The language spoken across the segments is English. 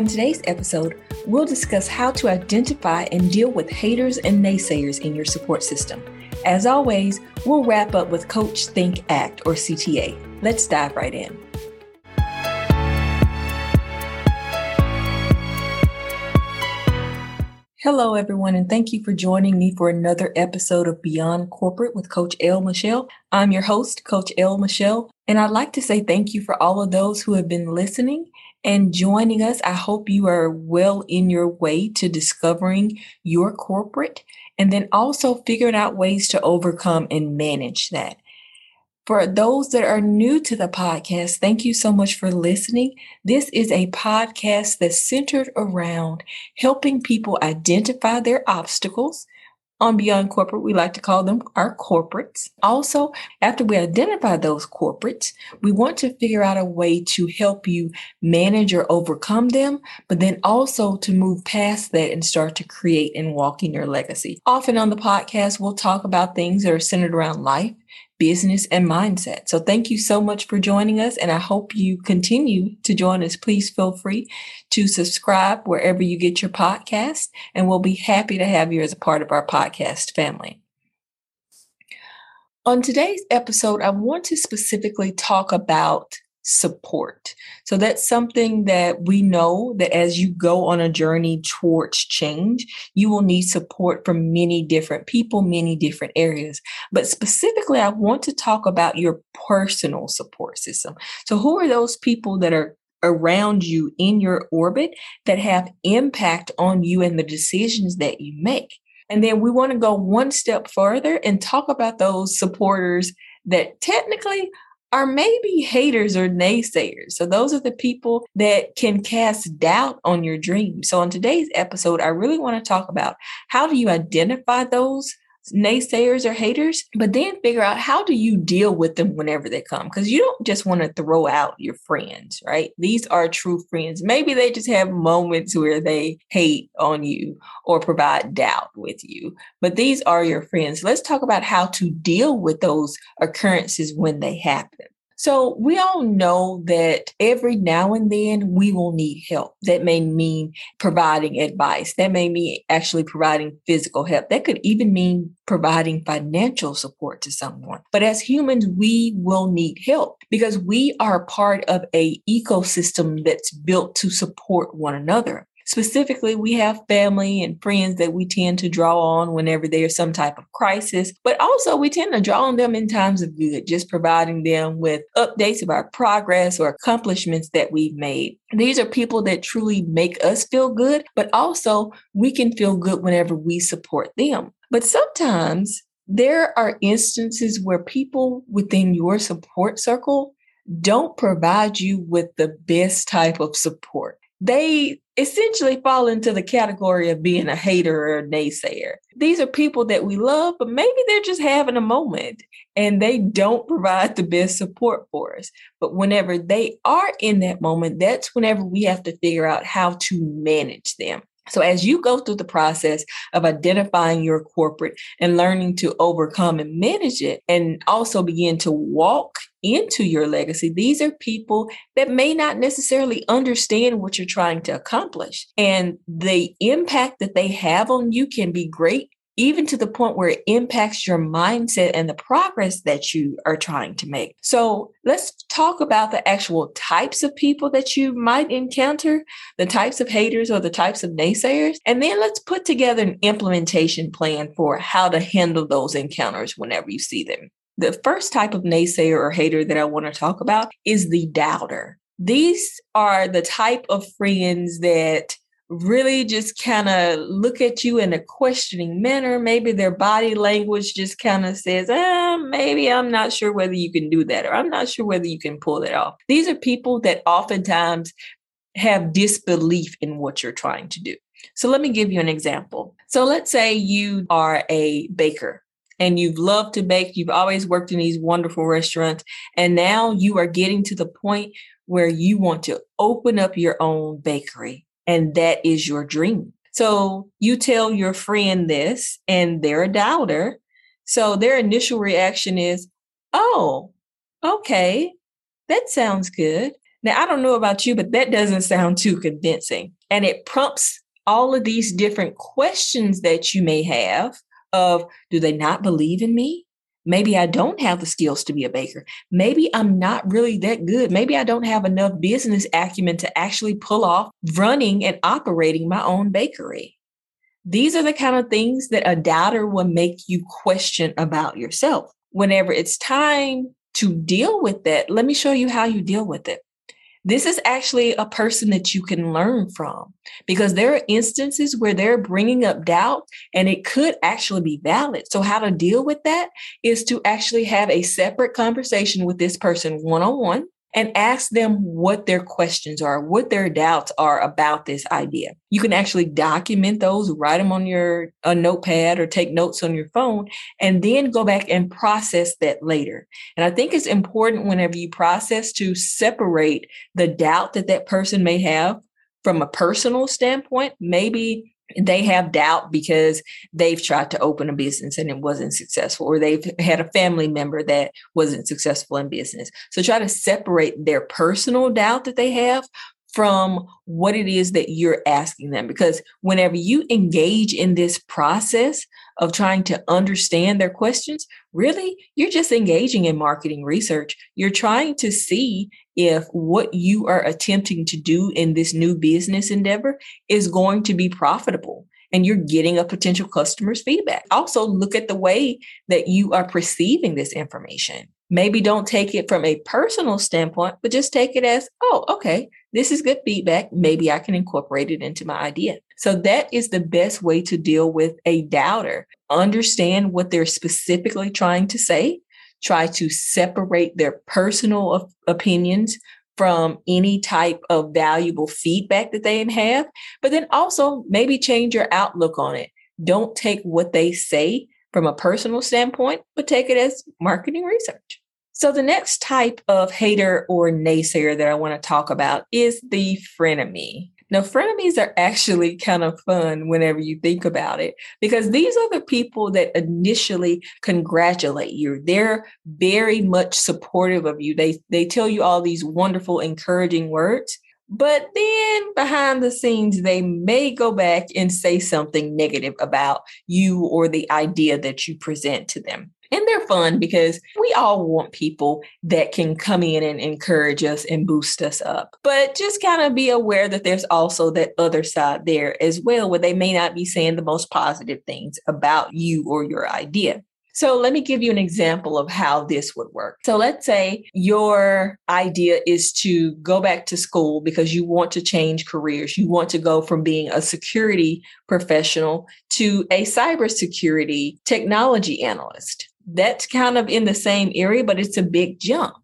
On today's episode, we'll discuss how to identify and deal with haters and naysayers in your support system. As always, we'll wrap up with Coach Think Act or CTA. Let's dive right in. Hello, everyone, and thank you for joining me for another episode of Beyond Corporate with Coach L. Michelle. I'm your host, Coach L. Michelle, and I'd like to say thank you for all of those who have been listening and joining us. I hope you are well in your way to discovering your corporate and then also figuring out ways to overcome and manage that. For those that are new to the podcast, thank you so much for listening. This is a podcast that's centered around helping people identify their obstacles, on Beyond Corporate, we like to call them our corporates. Also, after we identify those corporates, we want to figure out a way to help you manage or overcome them, but then also to move past that and start to create and walk in your legacy. Often on the podcast, we'll talk about things that are centered around life, business, and mindset. So thank you so much for joining us. And I hope you continue to join us. Please feel free to subscribe wherever you get your podcast, and we'll be happy to have you as a part of our podcast family. On today's episode, I want to specifically talk about support. So that's something that we know that as you go on a journey towards change, you will need support from many different people, many different areas. But specifically, I want to talk about your personal support system. So who are those people that are around you in your orbit that have impact on you and the decisions that you make? And then we want to go one step further and talk about those supporters that technically are maybe haters or naysayers. So those are the people that can cast doubt on your dreams. So on today's episode, I really want to talk about how do you identify those naysayers or haters, but then figure out how do you deal with them whenever they come? Because you don't just want to throw out your friends, right? These are true friends. Maybe they just have moments where they hate on you or provide doubt with you, but these are your friends. Let's talk about how to deal with those occurrences when they happen. So we all know that every now and then we will need help. That may mean providing advice. That may mean actually providing physical help. That could even mean providing financial support to someone. But as humans, we will need help because we are part of a ecosystem that's built to support one another. Specifically, we have family and friends that we tend to draw on whenever there's some type of crisis, but also we tend to draw on them in times of good, just providing them with updates of our progress or accomplishments that we've made. These are people that truly make us feel good, but also we can feel good whenever we support them. But sometimes there are instances where people within your support circle don't provide you with the best type of support they essentially fall into the category of being a hater or a naysayer. These are people that we love, but maybe they're just having a moment and they don't provide the best support for us. But whenever they are in that moment, that's whenever we have to figure out how to manage them. So, as you go through the process of identifying your corporate and learning to overcome and manage it, and also begin to walk into your legacy, these are people that may not necessarily understand what you're trying to accomplish. And the impact that they have on you can be great even to the point where it impacts your mindset and the progress that you are trying to make. So let's talk about the actual types of people that you might encounter, the types of haters or the types of naysayers, and then let's put together an implementation plan for how to handle those encounters whenever you see them. The first type of naysayer or hater that I want to talk about is the doubter. These are the type of friends that really just kind of look at you in a questioning manner. Maybe their body language just kind of says, eh, maybe I'm not sure whether you can do that, or I'm not sure whether you can pull it off. These are people that oftentimes have disbelief in what you're trying to do. So let me give you an example. So let's say you are a baker and you've loved to bake, you've always worked in these wonderful restaurants, and now you are getting to the point where you want to open up your own bakery and that is your dream. So you tell your friend this, and they're a doubter. So their initial reaction is, oh, okay, that sounds good. Now, I don't know about you, but that doesn't sound too convincing. And it prompts all of these different questions that you may have of do they not believe in me? Maybe I don't have the skills to be a baker. Maybe I'm not really that good. Maybe I don't have enough business acumen to actually pull off running and operating my own bakery. These are the kind of things that a doubter will make you question about yourself. Whenever it's time to deal with that, let me show you how you deal with it. This is actually a person that you can learn from because there are instances where they're bringing up doubt and it could actually be valid. So, how to deal with that is to actually have a separate conversation with this person one on one and ask them what their questions are, what their doubts are about this idea. You can actually document those, write them on your a notepad or take notes on your phone, and then go back and process that later. And I think it's important whenever you process to separate the doubt that that person may have from a personal standpoint. Maybe they have doubt because they've tried to open a business and it wasn't successful, or they've had a family member that wasn't successful in business. So try to separate their personal doubt that they have from what it is that you're asking them. Because whenever you engage in this process of trying to understand their questions, really, you're just engaging in marketing research. You're trying to see if what you are attempting to do in this new business endeavor is going to be profitable and you're getting a potential customer's feedback. Also, look at the way that you are perceiving this information. Maybe don't take it from a personal standpoint, but just take it as, oh, okay, this is good feedback. Maybe I can incorporate it into my idea. So that is the best way to deal with a doubter. Understand what they're specifically trying to say. Try to separate their personal opinions from any type of valuable feedback that they have, but then also maybe change your outlook on it. Don't take what they say from a personal standpoint, but take it as marketing research. So, the next type of hater or naysayer that I want to talk about is the frenemy. Now, frenemies are actually kind of fun whenever you think about it, because these are the people that initially congratulate you. They're very much supportive of you. They they tell you all these wonderful, encouraging words. But then behind the scenes, they may go back and say something negative about you or the idea that you present to them. And they're fun because we all want people that can come in and encourage us and boost us up. But just kind of be aware that there's also that other side there as well, where they may not be saying the most positive things about you or your idea. So let me give you an example of how this would work. So let's say your idea is to go back to school because you want to change careers. You want to go from being a security professional to a cybersecurity technology analyst. That's kind of in the same area, but it's a big jump.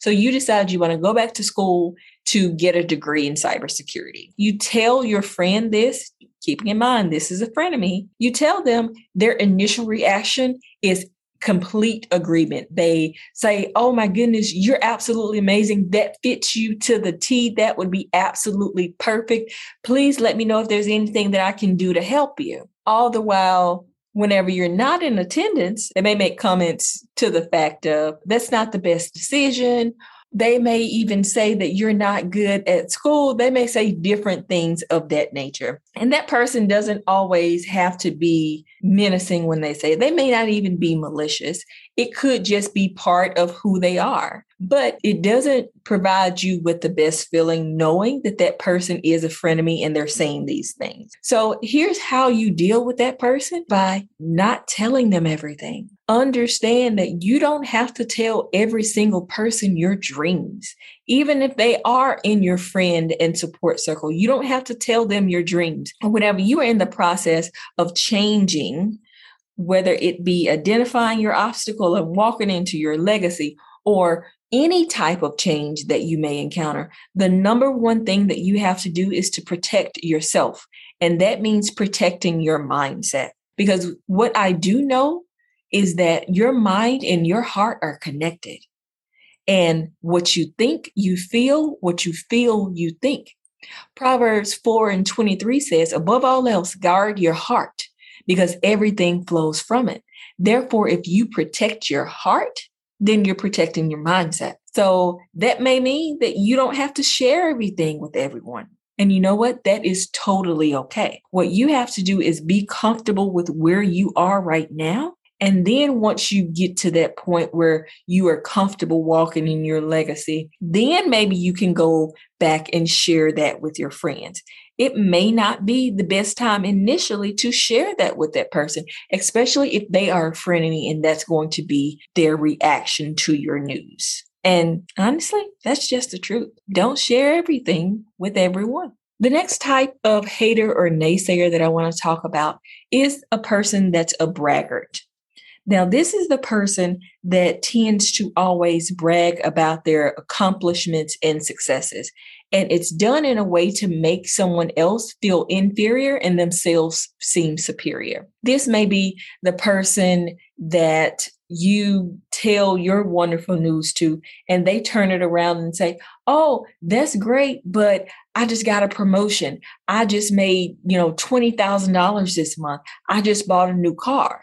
So you decide you want to go back to school to get a degree in cybersecurity. You tell your friend this, keeping in mind this is a frenemy. You tell them their initial reaction is complete agreement. They say, Oh my goodness, you're absolutely amazing. That fits you to the T. That would be absolutely perfect. Please let me know if there's anything that I can do to help you. All the while, whenever you're not in attendance, they may make comments to the fact of that's not the best decision they may even say that you're not good at school. They may say different things of that nature. And that person doesn't always have to be menacing when they say it. they may not even be malicious. It could just be part of who they are. But it doesn't provide you with the best feeling knowing that that person is a frenemy and they're saying these things. So here's how you deal with that person by not telling them everything understand that you don't have to tell every single person your dreams. Even if they are in your friend and support circle, you don't have to tell them your dreams. Whenever you are in the process of changing, whether it be identifying your obstacle and walking into your legacy or any type of change that you may encounter, the number one thing that you have to do is to protect yourself. And that means protecting your mindset. Because what I do know is that your mind and your heart are connected. And what you think, you feel, what you feel, you think. Proverbs 4 and 23 says, above all else, guard your heart because everything flows from it. Therefore, if you protect your heart, then you're protecting your mindset. So that may mean that you don't have to share everything with everyone. And you know what? That is totally okay. What you have to do is be comfortable with where you are right now. And then once you get to that point where you are comfortable walking in your legacy, then maybe you can go back and share that with your friends. It may not be the best time initially to share that with that person, especially if they are a frenemy and that's going to be their reaction to your news. And honestly, that's just the truth. Don't share everything with everyone. The next type of hater or naysayer that I want to talk about is a person that's a braggart. Now, this is the person that tends to always brag about their accomplishments and successes. And it's done in a way to make someone else feel inferior and themselves seem superior. This may be the person that you tell your wonderful news to, and they turn it around and say, Oh, that's great, but I just got a promotion. I just made, you know, $20,000 this month. I just bought a new car.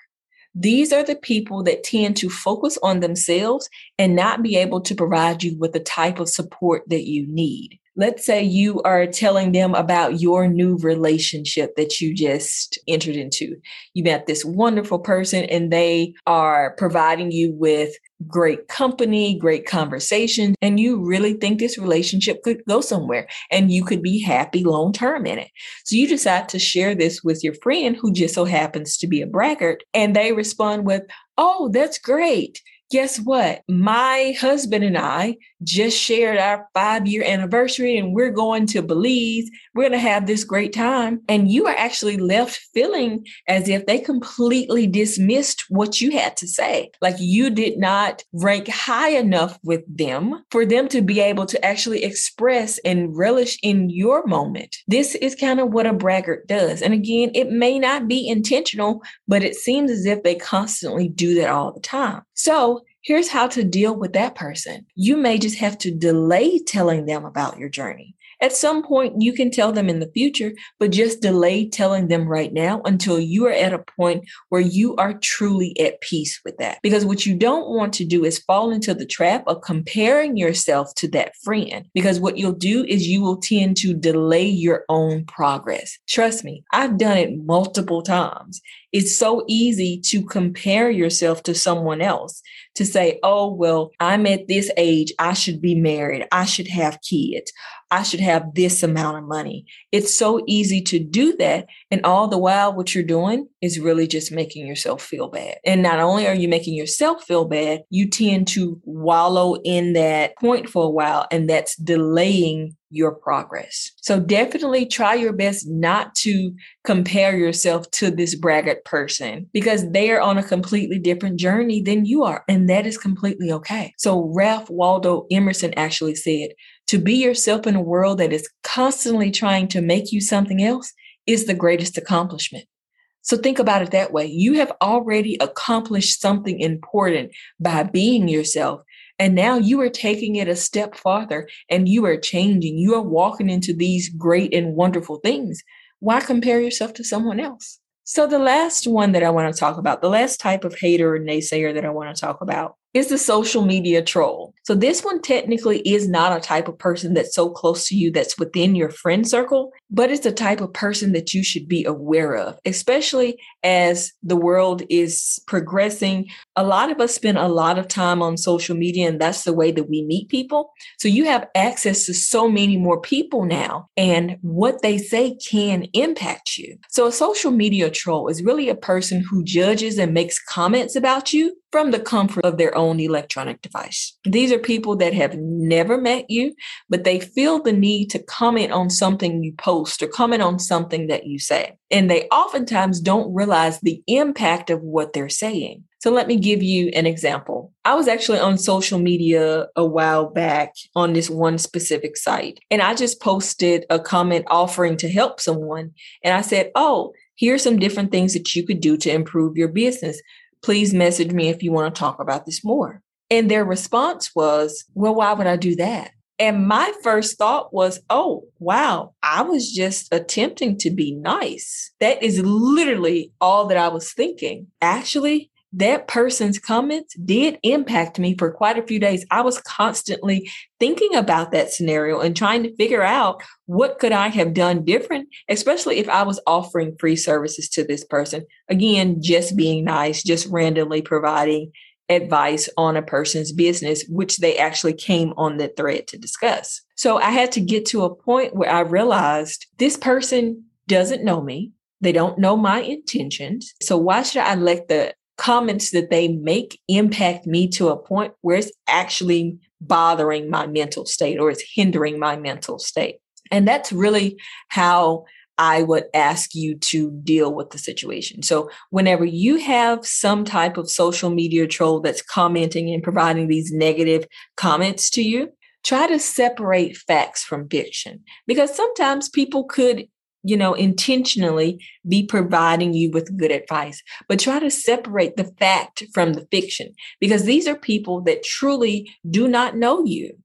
These are the people that tend to focus on themselves and not be able to provide you with the type of support that you need let's say you are telling them about your new relationship that you just entered into. You met this wonderful person and they are providing you with great company, great conversation, and you really think this relationship could go somewhere and you could be happy long term in it. So you decide to share this with your friend who just so happens to be a braggart, and they respond with, Oh, that's great guess what? My husband and I just shared our five year anniversary and we're going to Belize. We're going to have this great time. And you are actually left feeling as if they completely dismissed what you had to say. Like you did not rank high enough with them for them to be able to actually express and relish in your moment. This is kind of what a braggart does. And again, it may not be intentional, but it seems as if they constantly do that all the time. So here's how to deal with that person. You may just have to delay telling them about your journey. At some point, you can tell them in the future, but just delay telling them right now until you are at a point where you are truly at peace with that. Because what you don't want to do is fall into the trap of comparing yourself to that friend. Because what you'll do is you will tend to delay your own progress. Trust me, I've done it multiple times. It's so easy to compare yourself to someone else to say, oh, well, I'm at this age. I should be married. I should have kids. I should have this amount of money. It's so easy to do that. And all the while, what you're doing is really just making yourself feel bad. And not only are you making yourself feel bad, you tend to wallow in that point for a while, and that's delaying your progress. So definitely try your best not to compare yourself to this braggart person because they are on a completely different journey than you are. And that is completely okay. So Ralph Waldo Emerson actually said, to be yourself in a world that is constantly trying to make you something else is the greatest accomplishment. So think about it that way. You have already accomplished something important by being yourself. And now you are taking it a step farther and you are changing. You are walking into these great and wonderful things. Why compare yourself to someone else? So, the last one that I want to talk about, the last type of hater or naysayer that I want to talk about is the social media troll. So this one technically is not a type of person that's so close to you that's within your friend circle, but it's a type of person that you should be aware of, especially as the world is progressing. A lot of us spend a lot of time on social media and that's the way that we meet people. So you have access to so many more people now and what they say can impact you. So a social media troll is really a person who judges and makes comments about you from the comfort of their own electronic device. These are people that have never met you, but they feel the need to comment on something you post or comment on something that you say. And they oftentimes don't realize the impact of what they're saying. So let me give you an example. I was actually on social media a while back on this one specific site, and I just posted a comment offering to help someone. And I said, Oh, here's some different things that you could do to improve your business please message me if you want to talk about this more. And their response was, well, why would I do that? And my first thought was, oh, wow, I was just attempting to be nice. That is literally all that I was thinking. Actually, that person's comments did impact me for quite a few days. I was constantly thinking about that scenario and trying to figure out what could I have done different, especially if I was offering free services to this person. Again, just being nice, just randomly providing advice on a person's business, which they actually came on the thread to discuss. So I had to get to a point where I realized this person doesn't know me. They don't know my intentions. So why should I let the comments that they make impact me to a point where it's actually bothering my mental state or it's hindering my mental state? And that's really how I would ask you to deal with the situation. So, whenever you have some type of social media troll that's commenting and providing these negative comments to you, try to separate facts from fiction because sometimes people could you know, intentionally be providing you with good advice, but try to separate the fact from the fiction because these are people that truly do not know you.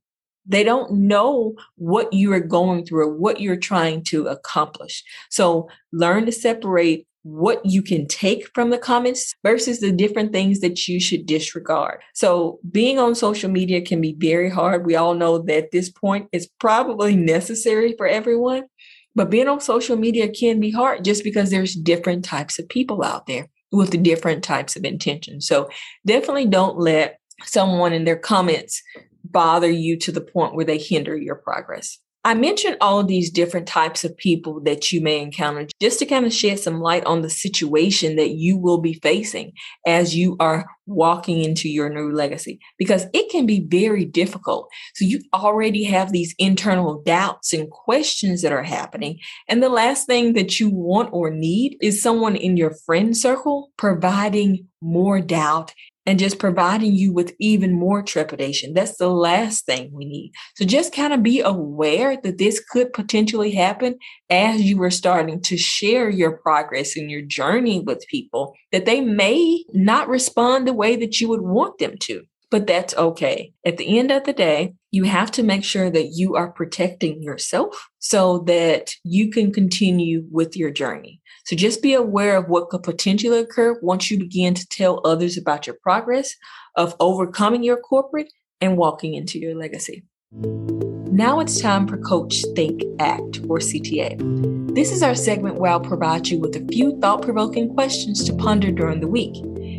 They don't know what you are going through or what you're trying to accomplish. So learn to separate what you can take from the comments versus the different things that you should disregard. So, being on social media can be very hard. We all know that this point is probably necessary for everyone, but being on social media can be hard just because there's different types of people out there with different types of intentions. So, definitely don't let someone in their comments bother you to the point where they hinder your progress. I mentioned all these different types of people that you may encounter just to kind of shed some light on the situation that you will be facing as you are walking into your new legacy because it can be very difficult. So you already have these internal doubts and questions that are happening. And the last thing that you want or need is someone in your friend circle providing more doubt and just providing you with even more trepidation. That's the last thing we need. So just kind of be aware that this could potentially happen as you are starting to share your progress and your journey with people, that they may not respond the way that you would want them to. But that's okay. At the end of the day, you have to make sure that you are protecting yourself so that you can continue with your journey. So just be aware of what could potentially occur once you begin to tell others about your progress of overcoming your corporate and walking into your legacy. Now it's time for Coach Think Act or CTA. This is our segment where I'll provide you with a few thought provoking questions to ponder during the week.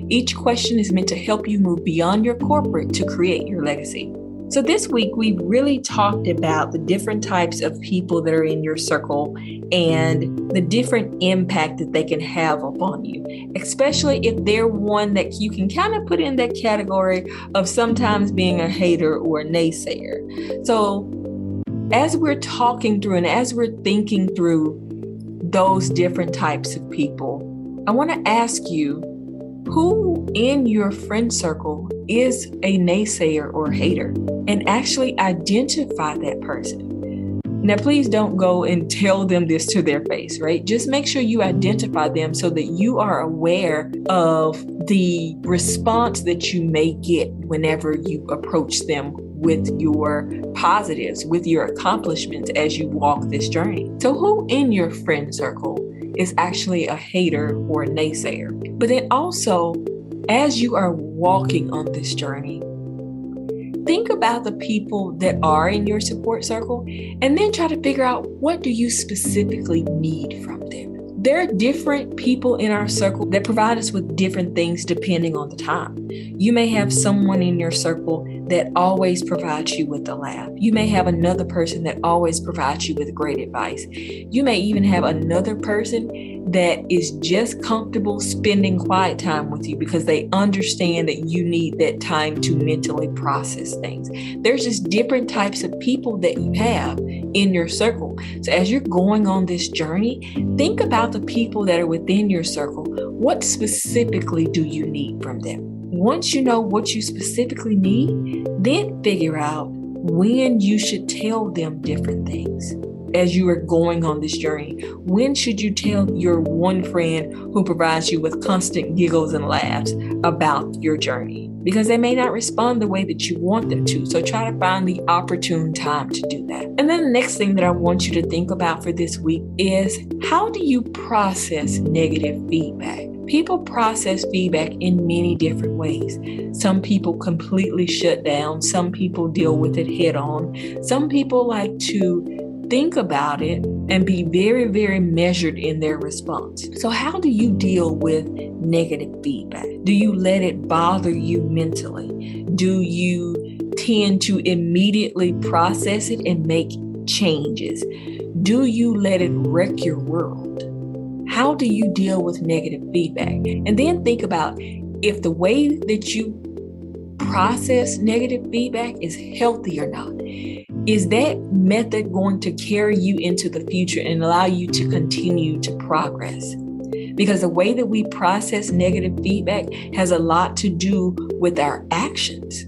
Each question is meant to help you move beyond your corporate to create your legacy. So, this week we really talked about the different types of people that are in your circle and the different impact that they can have upon you, especially if they're one that you can kind of put in that category of sometimes being a hater or a naysayer. So, as we're talking through and as we're thinking through those different types of people, I want to ask you who in your friend circle is a naysayer or hater and actually identify that person. Now, please don't go and tell them this to their face, right? Just make sure you identify them so that you are aware of the response that you may get whenever you approach them with your positives, with your accomplishments as you walk this journey. So, who in your friend circle is actually a hater or a naysayer. But then also, as you are walking on this journey, think about the people that are in your support circle and then try to figure out what do you specifically need from them there are different people in our circle that provide us with different things depending on the time. You may have someone in your circle that always provides you with a laugh. You may have another person that always provides you with great advice. You may even have another person that is just comfortable spending quiet time with you because they understand that you need that time to mentally process things. There's just different types of people that you have in your circle. So as you're going on this journey, think about the people that are within your circle. What specifically do you need from them? Once you know what you specifically need, then figure out when you should tell them different things as you are going on this journey? When should you tell your one friend who provides you with constant giggles and laughs about your journey? Because they may not respond the way that you want them to. So try to find the opportune time to do that. And then the next thing that I want you to think about for this week is how do you process negative feedback? People process feedback in many different ways. Some people completely shut down, some people deal with it head on. Some people like to think about it and be very, very measured in their response. So, how do you deal with negative feedback? Do you let it bother you mentally? Do you tend to immediately process it and make changes? Do you let it wreck your world? How do you deal with negative feedback? And then think about if the way that you process negative feedback is healthy or not. Is that method going to carry you into the future and allow you to continue to progress? Because the way that we process negative feedback has a lot to do with our actions.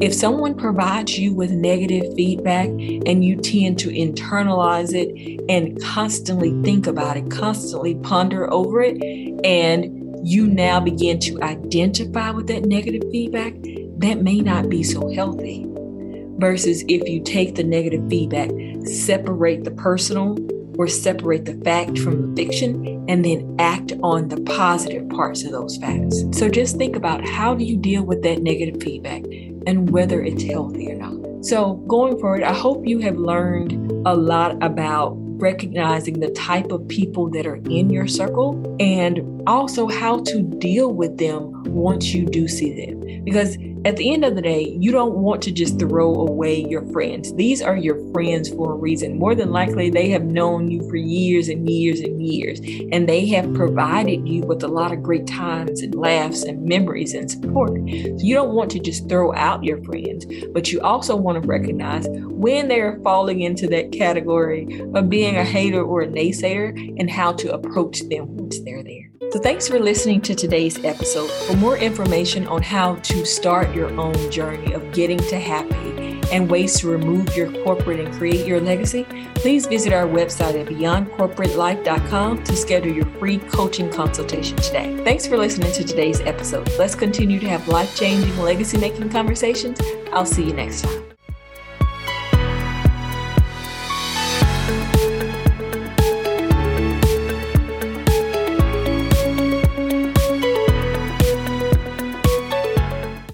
If someone provides you with negative feedback and you tend to internalize it and constantly think about it, constantly ponder over it, and you now begin to identify with that negative feedback, that may not be so healthy. Versus if you take the negative feedback, separate the personal or separate the fact from the fiction and then act on the positive parts of those facts. So just think about how do you deal with that negative feedback and whether it's healthy or not. So going forward, I hope you have learned a lot about recognizing the type of people that are in your circle and also how to deal with them once you do see them. Because at the end of the day, you don't want to just throw away your friends. These are your friends for a reason. More than likely, they have known you for years and years and years, and they have provided you with a lot of great times and laughs and memories and support. So you don't want to just throw out your friends, but you also want to recognize when they're falling into that category of being a hater or a naysayer and how to approach them once they're there. So, thanks for listening to today's episode. For more information on how to start your own journey of getting to happy and ways to remove your corporate and create your legacy, please visit our website at beyondcorporatelife.com to schedule your free coaching consultation today. Thanks for listening to today's episode. Let's continue to have life changing, legacy making conversations. I'll see you next time.